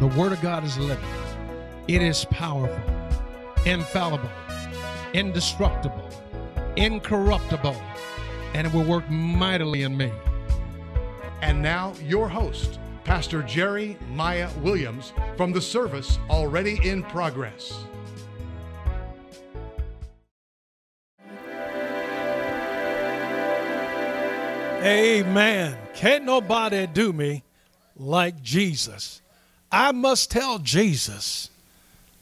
The Word of God is living, it is powerful, infallible, indestructible, incorruptible, and it will work mightily in me. And now, your host, Pastor Jerry Maya Williams, from the service already in progress. Amen. Can't nobody do me like Jesus. I must tell Jesus,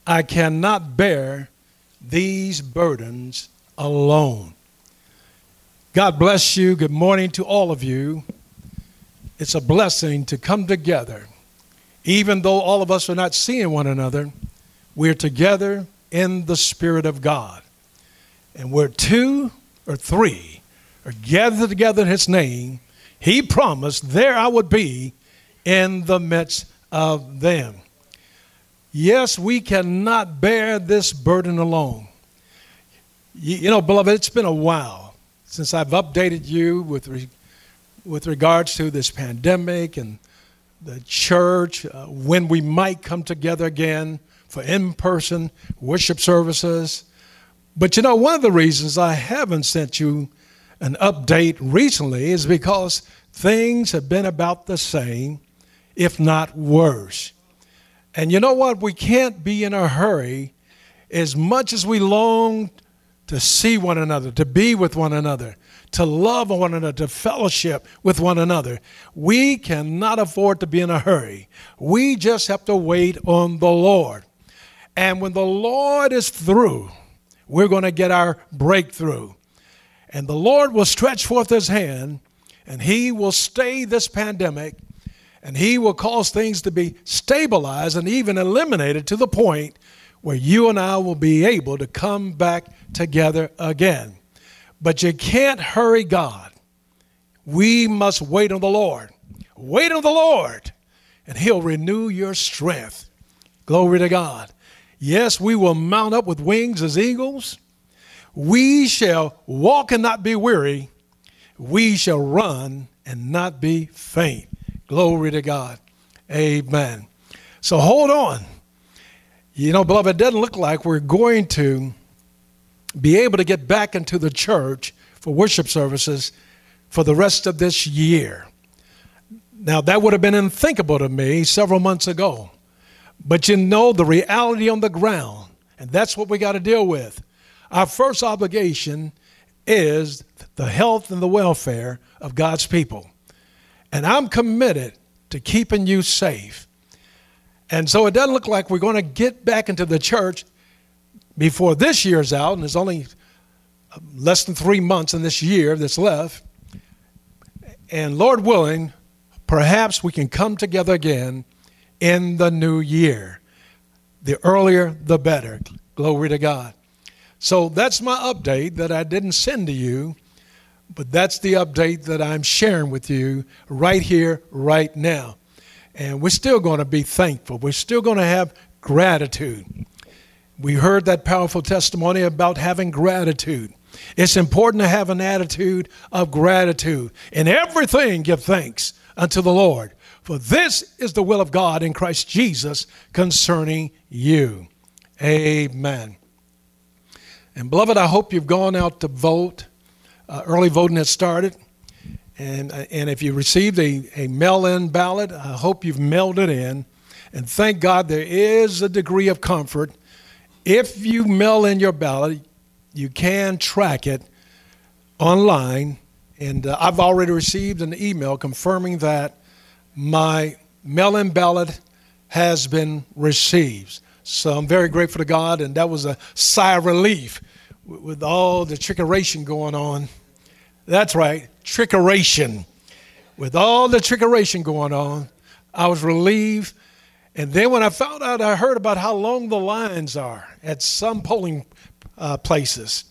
I cannot bear these burdens alone. God bless you. Good morning to all of you. It's a blessing to come together. Even though all of us are not seeing one another, we're together in the Spirit of God. And where two or three are gathered together in his name, he promised there I would be in the midst of them. Yes, we cannot bear this burden alone. You, know, beloved, it's been a while since I've updated you with, re, with regards to this pandemic and the church, uh, when we might come together again for in person worship services. But you know, one of the reasons I haven't sent you an update recently is because things have been about the same, if not worse. And you know what? We can't be in a hurry as much as we long to see one another, to be with one another, to love one another, to fellowship with one another. We cannot afford to be in a hurry. We just have to wait on the Lord. And when the Lord is through, we're going to get our breakthrough. And the Lord will stretch forth his hand and he will stay this pandemic and he will cause things to be stabilized and even eliminated to the point where you and I will be able to come back together again. But you can't hurry God. We must wait on the Lord. Wait on the Lord, and He'll renew your strength. Glory to God. Yes, we will mount up with wings as eagles. We shall walk and not be weary. We shall run and not be faint. Glory to God. Amen. So hold on. You know, beloved, it doesn't look like we're going to be able to get back into the church for worship services for the rest of this year. Now, that would have been unthinkable to me several months ago. But you know the reality on the ground, and that's what we got to deal with. Our first obligation is the health and the welfare of God's people. And I'm committed to keeping you safe. And so it doesn't look like we're going to get back into the church before this year's out, and there's only uh, less than three months in this year that's left. And Lord willing, perhaps we can come together again in the new year. The earlier, the better. Glory to God. So that's my update that I didn't send to you, but that's the update that I'm sharing with you right here, right now. And we're still going to be thankful. We're still going to have gratitude. We heard that powerful testimony about having gratitude. It's important to have an attitude of gratitude. In everything, give thanks unto the Lord, for this is the will of God in Christ Jesus concerning you. Amen. And beloved, I hope you've gone out to vote. Uh, early voting has started. And, uh, and if you received a, a mail in ballot, I hope you've mailed it in. And thank God there is a degree of comfort. If you mail in your ballot, you can track it online. And uh, I've already received an email confirming that my mail in ballot has been received. So I'm very grateful to God, and that was a sigh of relief with, all the trickeration going on. That's right, trickeration. With all the trickeration going on, I was relieved. And then when I found out, I heard about how long the lines are at some polling uh, places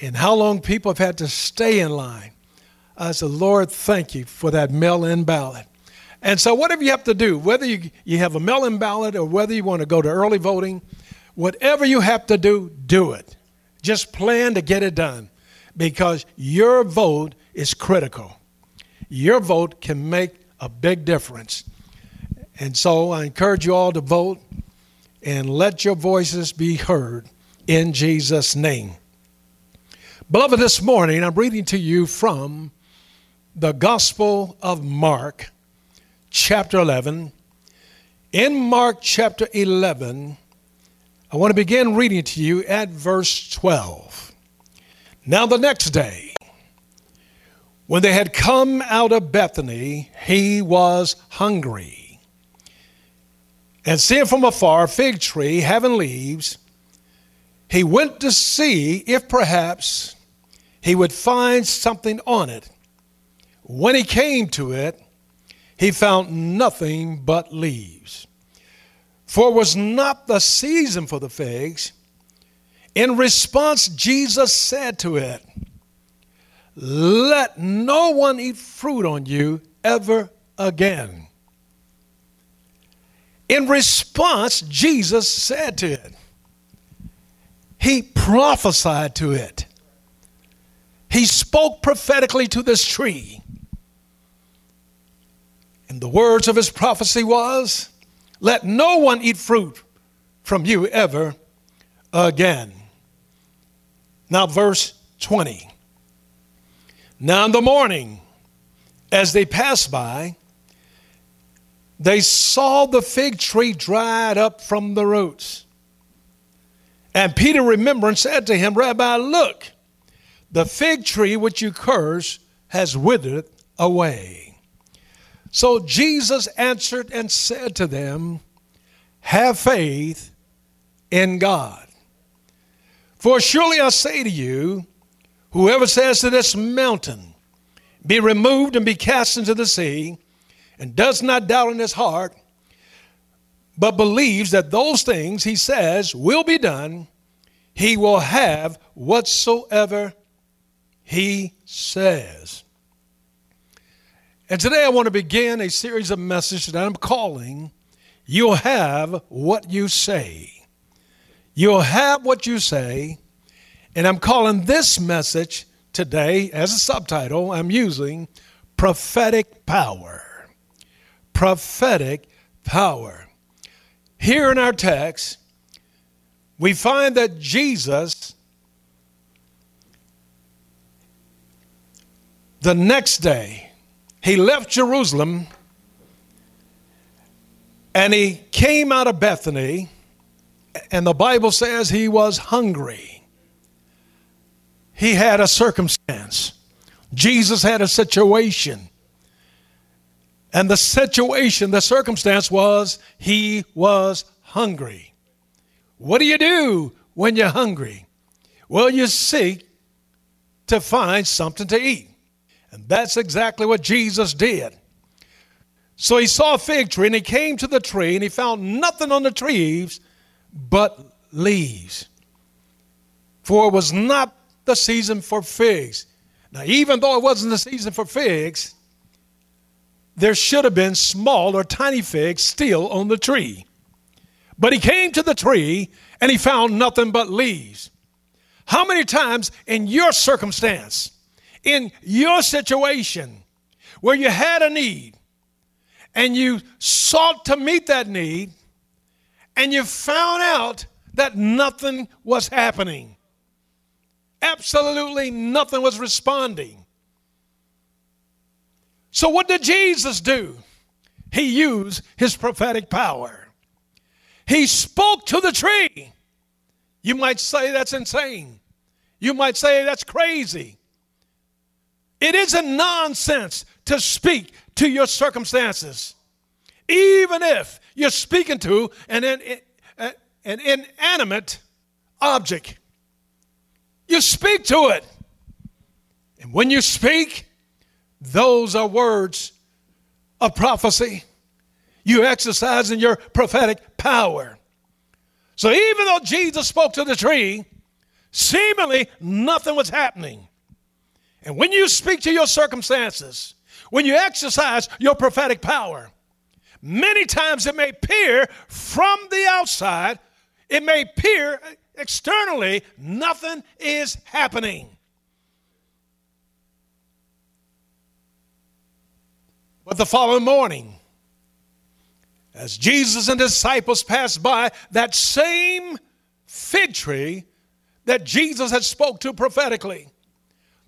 and how long people have had to stay in line. I said, Lord, thank you for that mail in ballot. And so, whatever you have to do, whether you, you have a mail in ballot or whether you want to go to early voting, whatever you have to do, do it. Just plan to get it done because your vote is critical. Your vote can make a big difference. And so I encourage you all to vote and let your voices be heard in Jesus' name. Beloved, this morning I'm reading to you from the Gospel of Mark, chapter 11. In Mark chapter 11, I want to begin reading to you at verse 12. Now, the next day, when they had come out of Bethany, he was hungry. And seeing from afar a fig tree having leaves, he went to see if perhaps he would find something on it. When he came to it, he found nothing but leaves for it was not the season for the figs. In response, Jesus said to it, Let no one eat fruit on you ever again. In response, Jesus said to it, He prophesied to it. He spoke prophetically to this tree. And the words of his prophecy was, let no one eat fruit from you ever again. Now, verse 20. Now, in the morning, as they passed by, they saw the fig tree dried up from the roots. And Peter remembered and said to him, Rabbi, look, the fig tree which you curse has withered away. So Jesus answered and said to them, Have faith in God. For surely I say to you, whoever says to this mountain, Be removed and be cast into the sea, and does not doubt in his heart, but believes that those things he says will be done, he will have whatsoever he says. And today I want to begin a series of messages that I'm calling You'll Have What You Say. You'll have what you say. And I'm calling this message today, as a subtitle, I'm using prophetic power. Prophetic power. Here in our text, we find that Jesus, the next day, he left Jerusalem and he came out of Bethany, and the Bible says he was hungry. He had a circumstance. Jesus had a situation. And the situation, the circumstance was he was hungry. What do you do when you're hungry? Well, you seek to find something to eat. And that's exactly what Jesus did. So he saw a fig tree and he came to the tree and he found nothing on the trees but leaves. For it was not the season for figs. Now, even though it wasn't the season for figs, there should have been small or tiny figs still on the tree. But he came to the tree and he found nothing but leaves. How many times in your circumstance in your situation where you had a need and you sought to meet that need and you found out that nothing was happening. Absolutely nothing was responding. So, what did Jesus do? He used his prophetic power. He spoke to the tree. You might say that's insane. You might say that's crazy. It isn't nonsense to speak to your circumstances, even if you're speaking to an, an, an inanimate object. You speak to it. And when you speak, those are words of prophecy. You exercise in your prophetic power. So even though Jesus spoke to the tree, seemingly nothing was happening. And when you speak to your circumstances, when you exercise your prophetic power, many times it may appear from the outside, it may appear externally, nothing is happening. But the following morning, as Jesus and disciples passed by that same fig tree that Jesus had spoke to prophetically.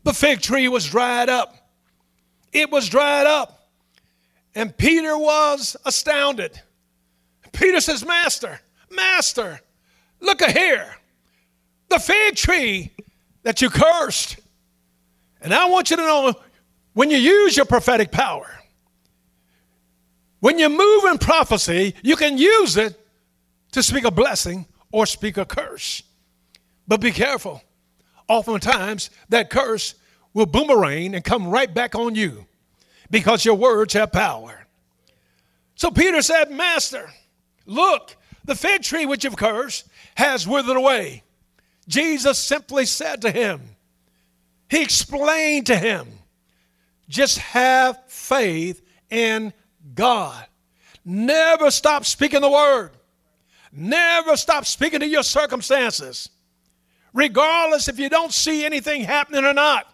The fig tree was dried up. It was dried up. And Peter was astounded. Peter says, Master, Master, look at here. The fig tree that you cursed. And I want you to know when you use your prophetic power, when you move in prophecy, you can use it to speak a blessing or speak a curse. But be careful. Oftentimes, that curse will boomerang and come right back on you because your words have power. So Peter said, Master, look, the fig tree which you've cursed has withered away. Jesus simply said to him, He explained to him, just have faith in God. Never stop speaking the word. Never stop speaking to your circumstances. Regardless if you don't see anything happening or not,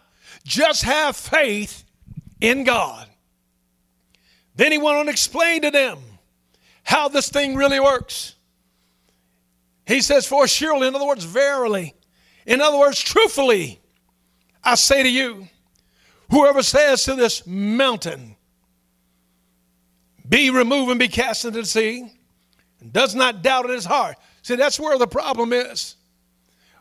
just have faith in God. Then he went on to explain to them how this thing really works. He says, For surely, in other words, verily, in other words, truthfully, I say to you, whoever says to this mountain, be removed and be cast into the sea, and does not doubt in his heart. See, that's where the problem is.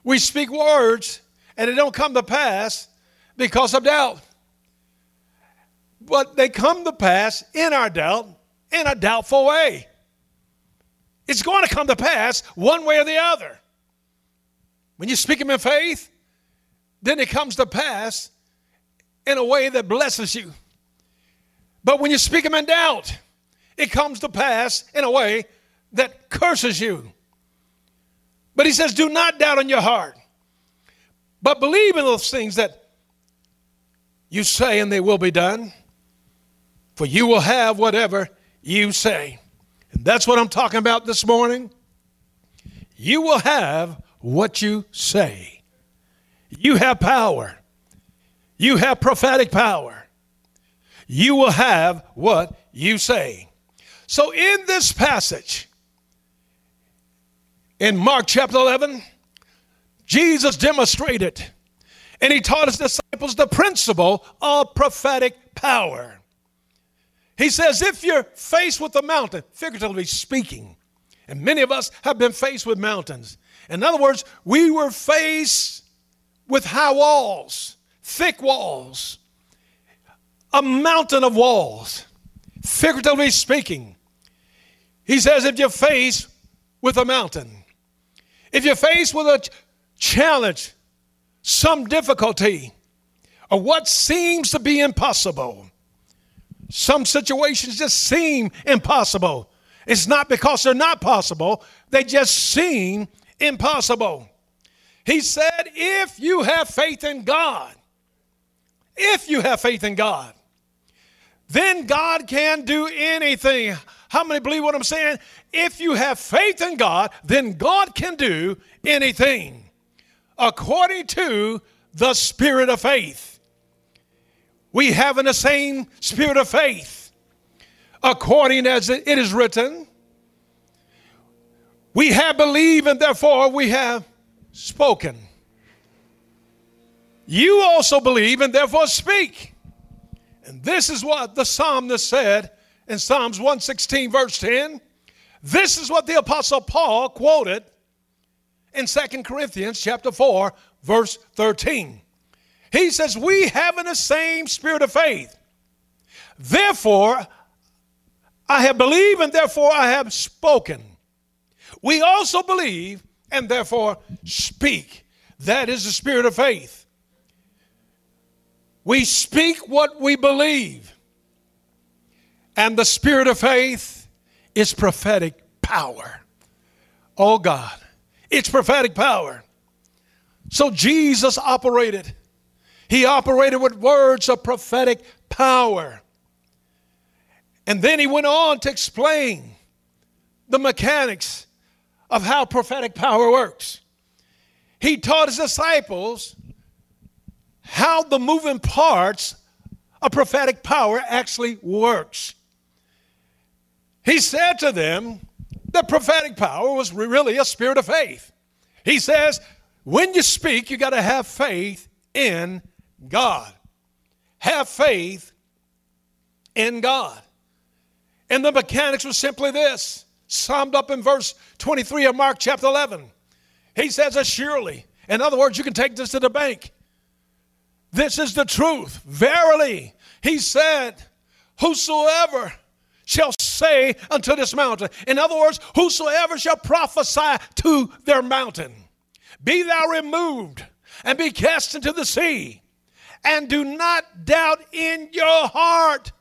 We speak words and it don't come to pass because of doubt. But they come to pass in our doubt in a doubtful way. It's going to come to pass one way or the other. When you speak them in faith, then it comes to pass in a way that blesses you. But when you speak them in doubt, it comes to pass in a way that curses you. But he says, Do not doubt in your heart, but believe in those things that you say, and they will be done. For you will have whatever you say. And that's what I'm talking about this morning. You will have what you say. You have power. You have prophetic power. You will have what you say. So, in this passage, in Mark chapter 11, Jesus demonstrated and he taught his disciples the principle of prophetic power. He says, if you're faced with a mountain, figuratively speaking, and many of us have been faced with mountains. In other words, we were faced with high walls, thick walls, a mountain of walls, figuratively speaking. He says, if you're faced with a mountain, if you're faced with a challenge, some difficulty, or what seems to be impossible, some situations just seem impossible. It's not because they're not possible, they just seem impossible. He said, if you have faith in God, if you have faith in God, then God can do anything. How many believe what I'm saying? If you have faith in God, then God can do anything according to the spirit of faith. We have in the same spirit of faith, according as it is written. We have believed and therefore we have spoken. You also believe and therefore speak. And this is what the psalmist said in Psalms 116, verse 10. This is what the apostle Paul quoted in Second Corinthians chapter 4, verse 13. He says, We have in the same spirit of faith. Therefore, I have believed and therefore I have spoken. We also believe and therefore speak. That is the spirit of faith. We speak what we believe. And the spirit of faith is prophetic power. Oh God, it's prophetic power. So Jesus operated. He operated with words of prophetic power. And then he went on to explain the mechanics of how prophetic power works. He taught his disciples how the moving parts of prophetic power actually works. he said to them, the prophetic power was really a spirit of faith. He says, when you speak, you got to have faith in God. Have faith in God. And the mechanics was simply this, summed up in verse 23 of Mark chapter 11. He says, Surely, in other words, you can take this to the bank. This is the truth. Verily, he said, Whosoever shall say unto this mountain, in other words, whosoever shall prophesy to their mountain, be thou removed and be cast into the sea, and do not doubt in your heart.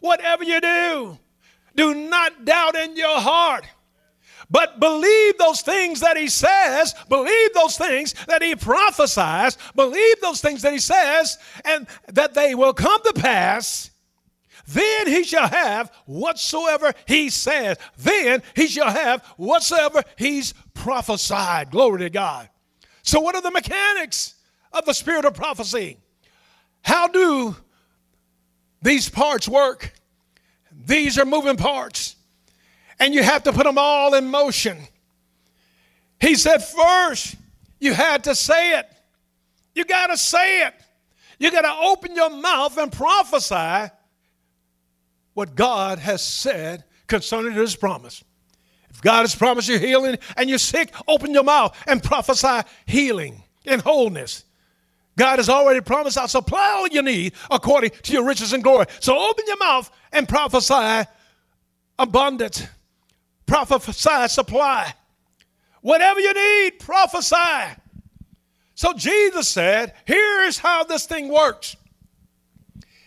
Whatever you do, do not doubt in your heart. But believe those things that he says, believe those things that he prophesies, believe those things that he says, and that they will come to pass. Then he shall have whatsoever he says. Then he shall have whatsoever he's prophesied. Glory to God. So, what are the mechanics of the spirit of prophecy? How do these parts work? These are moving parts and you have to put them all in motion. He said, first, you had to say it. You got to say it. You got to open your mouth and prophesy what God has said concerning his promise. If God has promised you healing and you're sick, open your mouth and prophesy healing and wholeness. God has already promised, I'll supply all you need according to your riches and glory. So open your mouth and prophesy abundance prophesy, supply. Whatever you need, prophesy. So Jesus said, Here's how this thing works.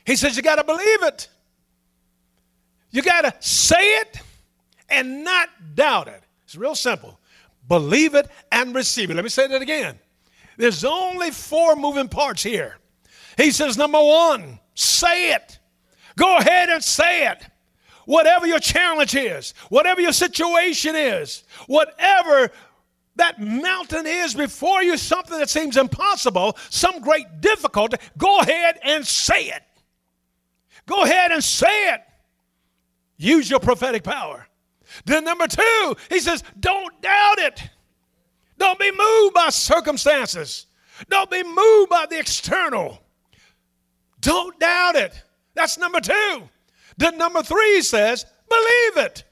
He says, You got to believe it. You got to say it and not doubt it. It's real simple. Believe it and receive it. Let me say that again. There's only four moving parts here. He says, Number one, say it. Go ahead and say it. Whatever your challenge is, whatever your situation is, whatever that mountain is before you, something that seems impossible, some great difficulty, go ahead and say it. Go ahead and say it. Use your prophetic power. Then, number two, he says, don't doubt it. Don't be moved by circumstances. Don't be moved by the external. Don't doubt it. That's number two. Then number three says, believe it.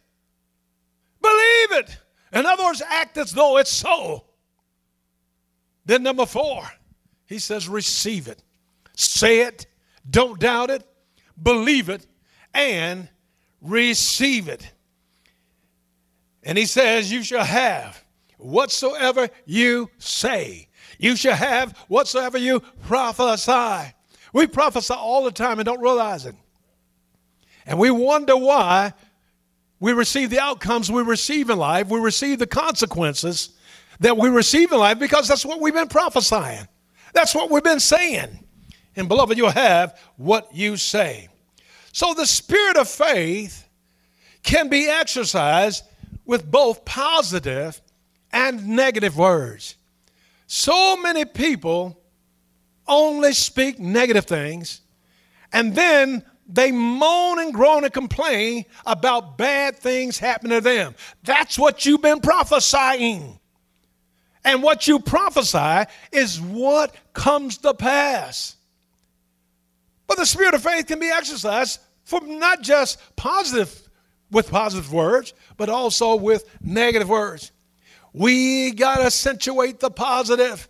Believe it. In other words, act as though it's so. Then number four, he says, receive it. Say it. Don't doubt it. Believe it. And receive it. And he says, You shall have whatsoever you say. You shall have whatsoever you prophesy. We prophesy all the time and don't realize it. And we wonder why we receive the outcomes we receive in life, we receive the consequences that we receive in life because that's what we've been prophesying. That's what we've been saying. And beloved, you'll have what you say. So the spirit of faith can be exercised with both positive and negative words. So many people only speak negative things and then they moan and groan and complain about bad things happening to them. That's what you've been prophesying. And what you prophesy is what comes to pass. But the spirit of faith can be exercised from not just positive with positive words, but also with negative words. We got to accentuate the positive.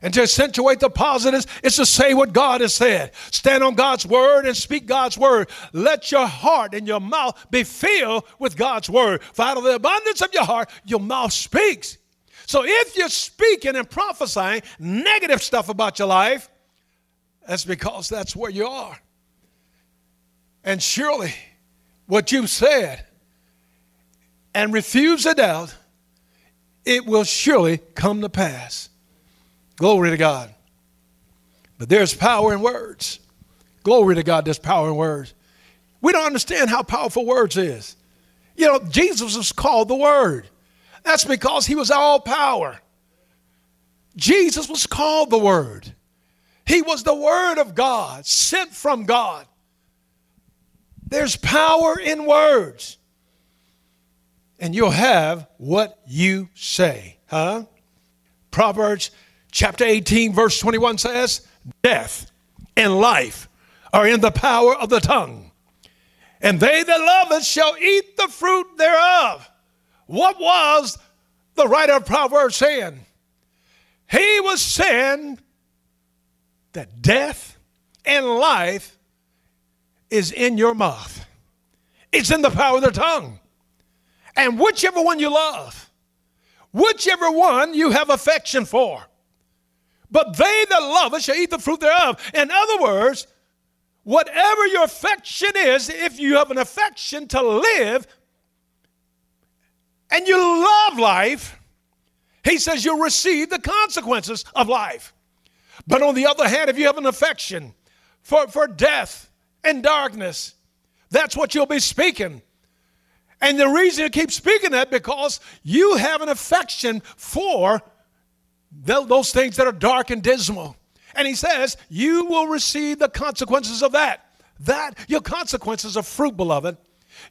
And to accentuate the positives is to say what God has said. Stand on God's word and speak God's word. Let your heart and your mouth be filled with God's word. For out of the abundance of your heart, your mouth speaks. So if you're speaking and prophesying negative stuff about your life, that's because that's where you are. And surely what you've said and refuse to doubt, it will surely come to pass. Glory to God. But there's power in words. Glory to God, there's power in words. We don't understand how powerful words is. You know, Jesus was called the Word. That's because he was all power. Jesus was called the Word. He was the Word of God, sent from God. There's power in words. And you'll have what you say. Huh? Proverbs chapter 18, verse 21 says, Death and life are in the power of the tongue, and they that love it shall eat the fruit thereof. What was the writer of Proverbs saying? He was saying that death and life is in your mouth. It's in the power of the tongue. And whichever one you love, whichever one you have affection for, but they that love it shall eat the fruit thereof. In other words, whatever your affection is, if you have an affection to live and you love life, he says you'll receive the consequences of life. But on the other hand, if you have an affection for, for death and darkness, that's what you'll be speaking. And the reason you keep speaking that because you have an affection for those things that are dark and dismal. And he says, You will receive the consequences of that. That, your consequences are fruit, beloved.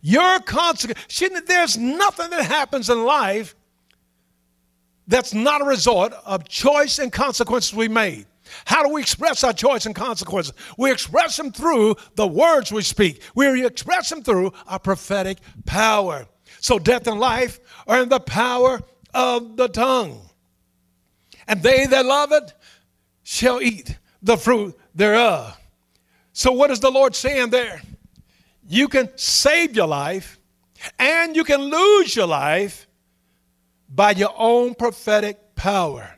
Your consequence, there's nothing that happens in life that's not a result of choice and consequences we made. How do we express our choice and consequences? We express them through the words we speak. We express them through our prophetic power. So death and life are in the power of the tongue and they that love it shall eat the fruit thereof. So, what is the Lord saying there? You can save your life and you can lose your life by your own prophetic power.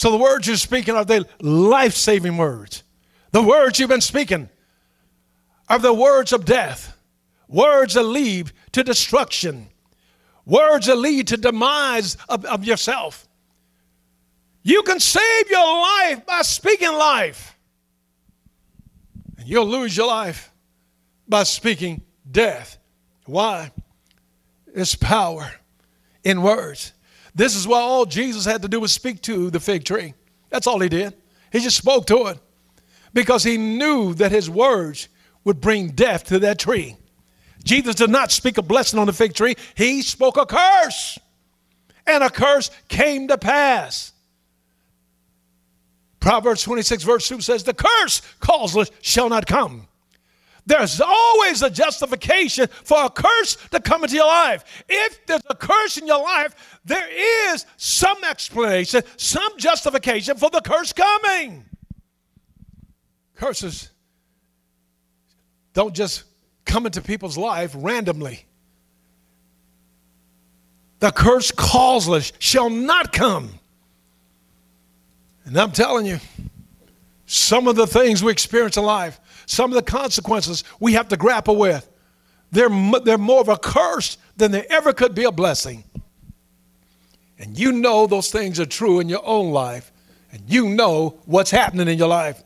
So, the words you're speaking are the life saving words. The words you've been speaking are the words of death, words that lead to destruction, words that lead to demise of, of yourself. You can save your life by speaking life. And you'll lose your life by speaking death. Why? It's power in words. This is what all Jesus had to do was speak to the fig tree. That's all he did. He just spoke to it because he knew that his words would bring death to that tree. Jesus did not speak a blessing on the fig tree, he spoke a curse. And a curse came to pass. Proverbs 26, verse 2 says, The curse causeless shall not come. There's always a justification for a curse to come into your life. If there's a curse in your life, there is some explanation, some justification for the curse coming. Curses don't just come into people's life randomly. The curse causeless shall not come. And I'm telling you, some of the things we experience in life, some of the consequences we have to grapple with, they're, they're more of a curse than they ever could be a blessing. And you know those things are true in your own life, and you know what's happening in your life.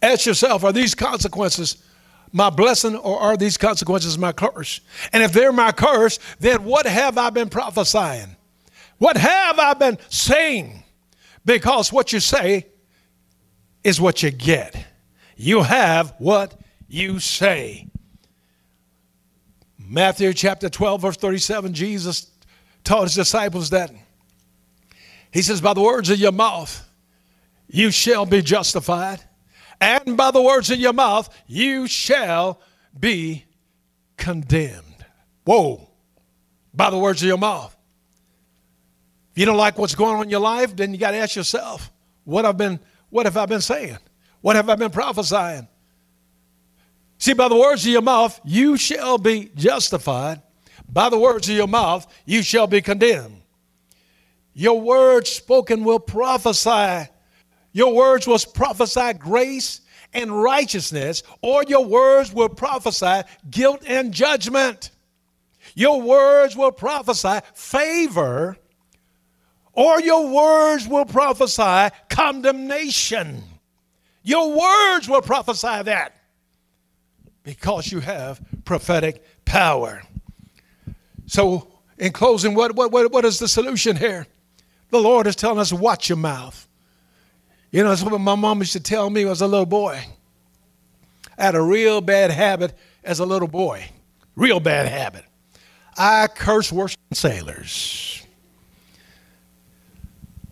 Ask yourself are these consequences my blessing or are these consequences my curse? And if they're my curse, then what have I been prophesying? What have I been saying? Because what you say is what you get. You have what you say. Matthew chapter 12, verse 37, Jesus taught his disciples that he says, By the words of your mouth, you shall be justified, and by the words of your mouth, you shall be condemned. Whoa, by the words of your mouth. If you don't like what's going on in your life, then you got to ask yourself, what have been what have I been saying? What have I been prophesying? See, by the words of your mouth, you shall be justified. By the words of your mouth, you shall be condemned. Your words spoken will prophesy. Your words will prophesy grace and righteousness, or your words will prophesy guilt and judgment. Your words will prophesy favor or your words will prophesy condemnation. Your words will prophesy that because you have prophetic power. So, in closing, what, what, what is the solution here? The Lord is telling us, watch your mouth. You know, that's what my mom used to tell me as a little boy. I had a real bad habit as a little boy. Real bad habit. I curse worse than sailors.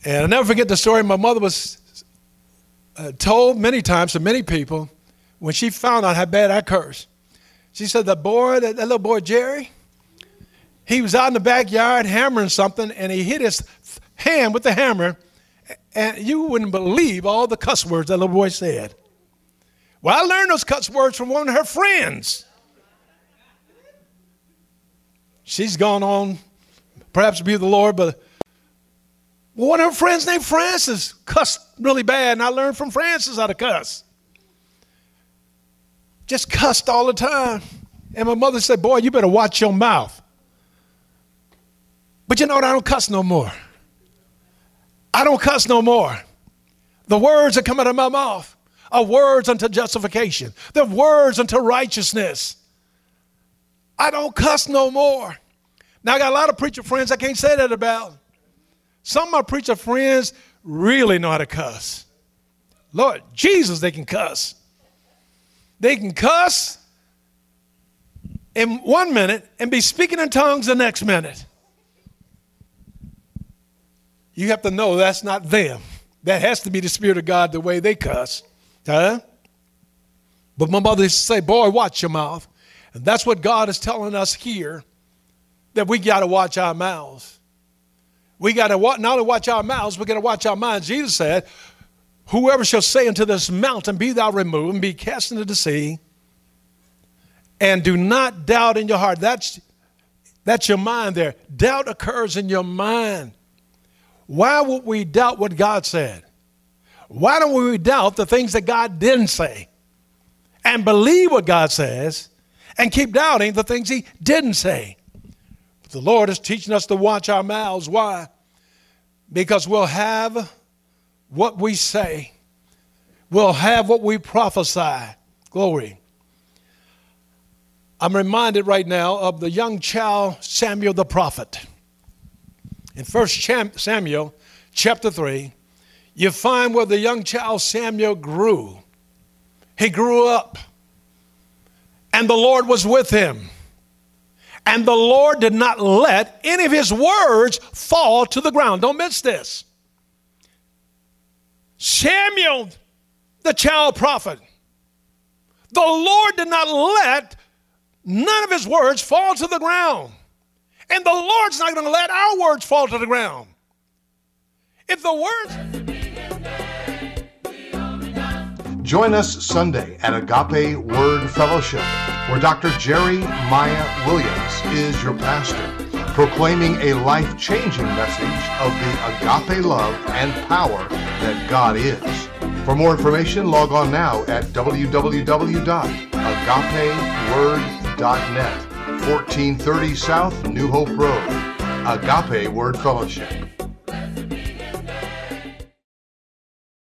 And I'll never forget the story my mother was uh, told many times to many people when she found out how bad I curse. She said, The boy, that, that little boy Jerry, he was out in the backyard hammering something and he hit his hand with the hammer. And you wouldn't believe all the cuss words that little boy said. Well, I learned those cuss words from one of her friends. She's gone on, perhaps be the Lord, but one of her friends named Francis cussed really bad, and I learned from Francis how to cuss. Just cussed all the time. And my mother said, Boy, you better watch your mouth. But you know what? I don't cuss no more. I don't cuss no more. The words that come out of my mouth are words unto justification, they're words unto righteousness. I don't cuss no more. Now, I got a lot of preacher friends I can't say that about. Some of my preacher friends really know how to cuss. Lord Jesus, they can cuss. They can cuss in one minute and be speaking in tongues the next minute. You have to know that's not them. That has to be the Spirit of God the way they cuss. Huh? But my mother used to say, Boy, watch your mouth. And that's what God is telling us here that we got to watch our mouths. We got to not only watch our mouths, we got to watch our minds. Jesus said, Whoever shall say unto this mountain, Be thou removed and be cast into the sea, and do not doubt in your heart. That's, that's your mind there. Doubt occurs in your mind. Why would we doubt what God said? Why don't we doubt the things that God didn't say? And believe what God says and keep doubting the things He didn't say. The Lord is teaching us to watch our mouths. Why? Because we'll have what we say, we'll have what we prophesy. Glory. I'm reminded right now of the young child Samuel the prophet. In 1 Samuel chapter 3, you find where the young child Samuel grew. He grew up, and the Lord was with him. And the Lord did not let any of his words fall to the ground. Don't miss this. Samuel, the child prophet, the Lord did not let none of his words fall to the ground. And the Lord's not going to let our words fall to the ground. If the words. Join us Sunday at Agape Word Fellowship, where Dr. Jerry Maya Williams is your pastor, proclaiming a life changing message of the agape love and power that God is. For more information, log on now at www.agapeword.net, 1430 South New Hope Road. Agape Word Fellowship.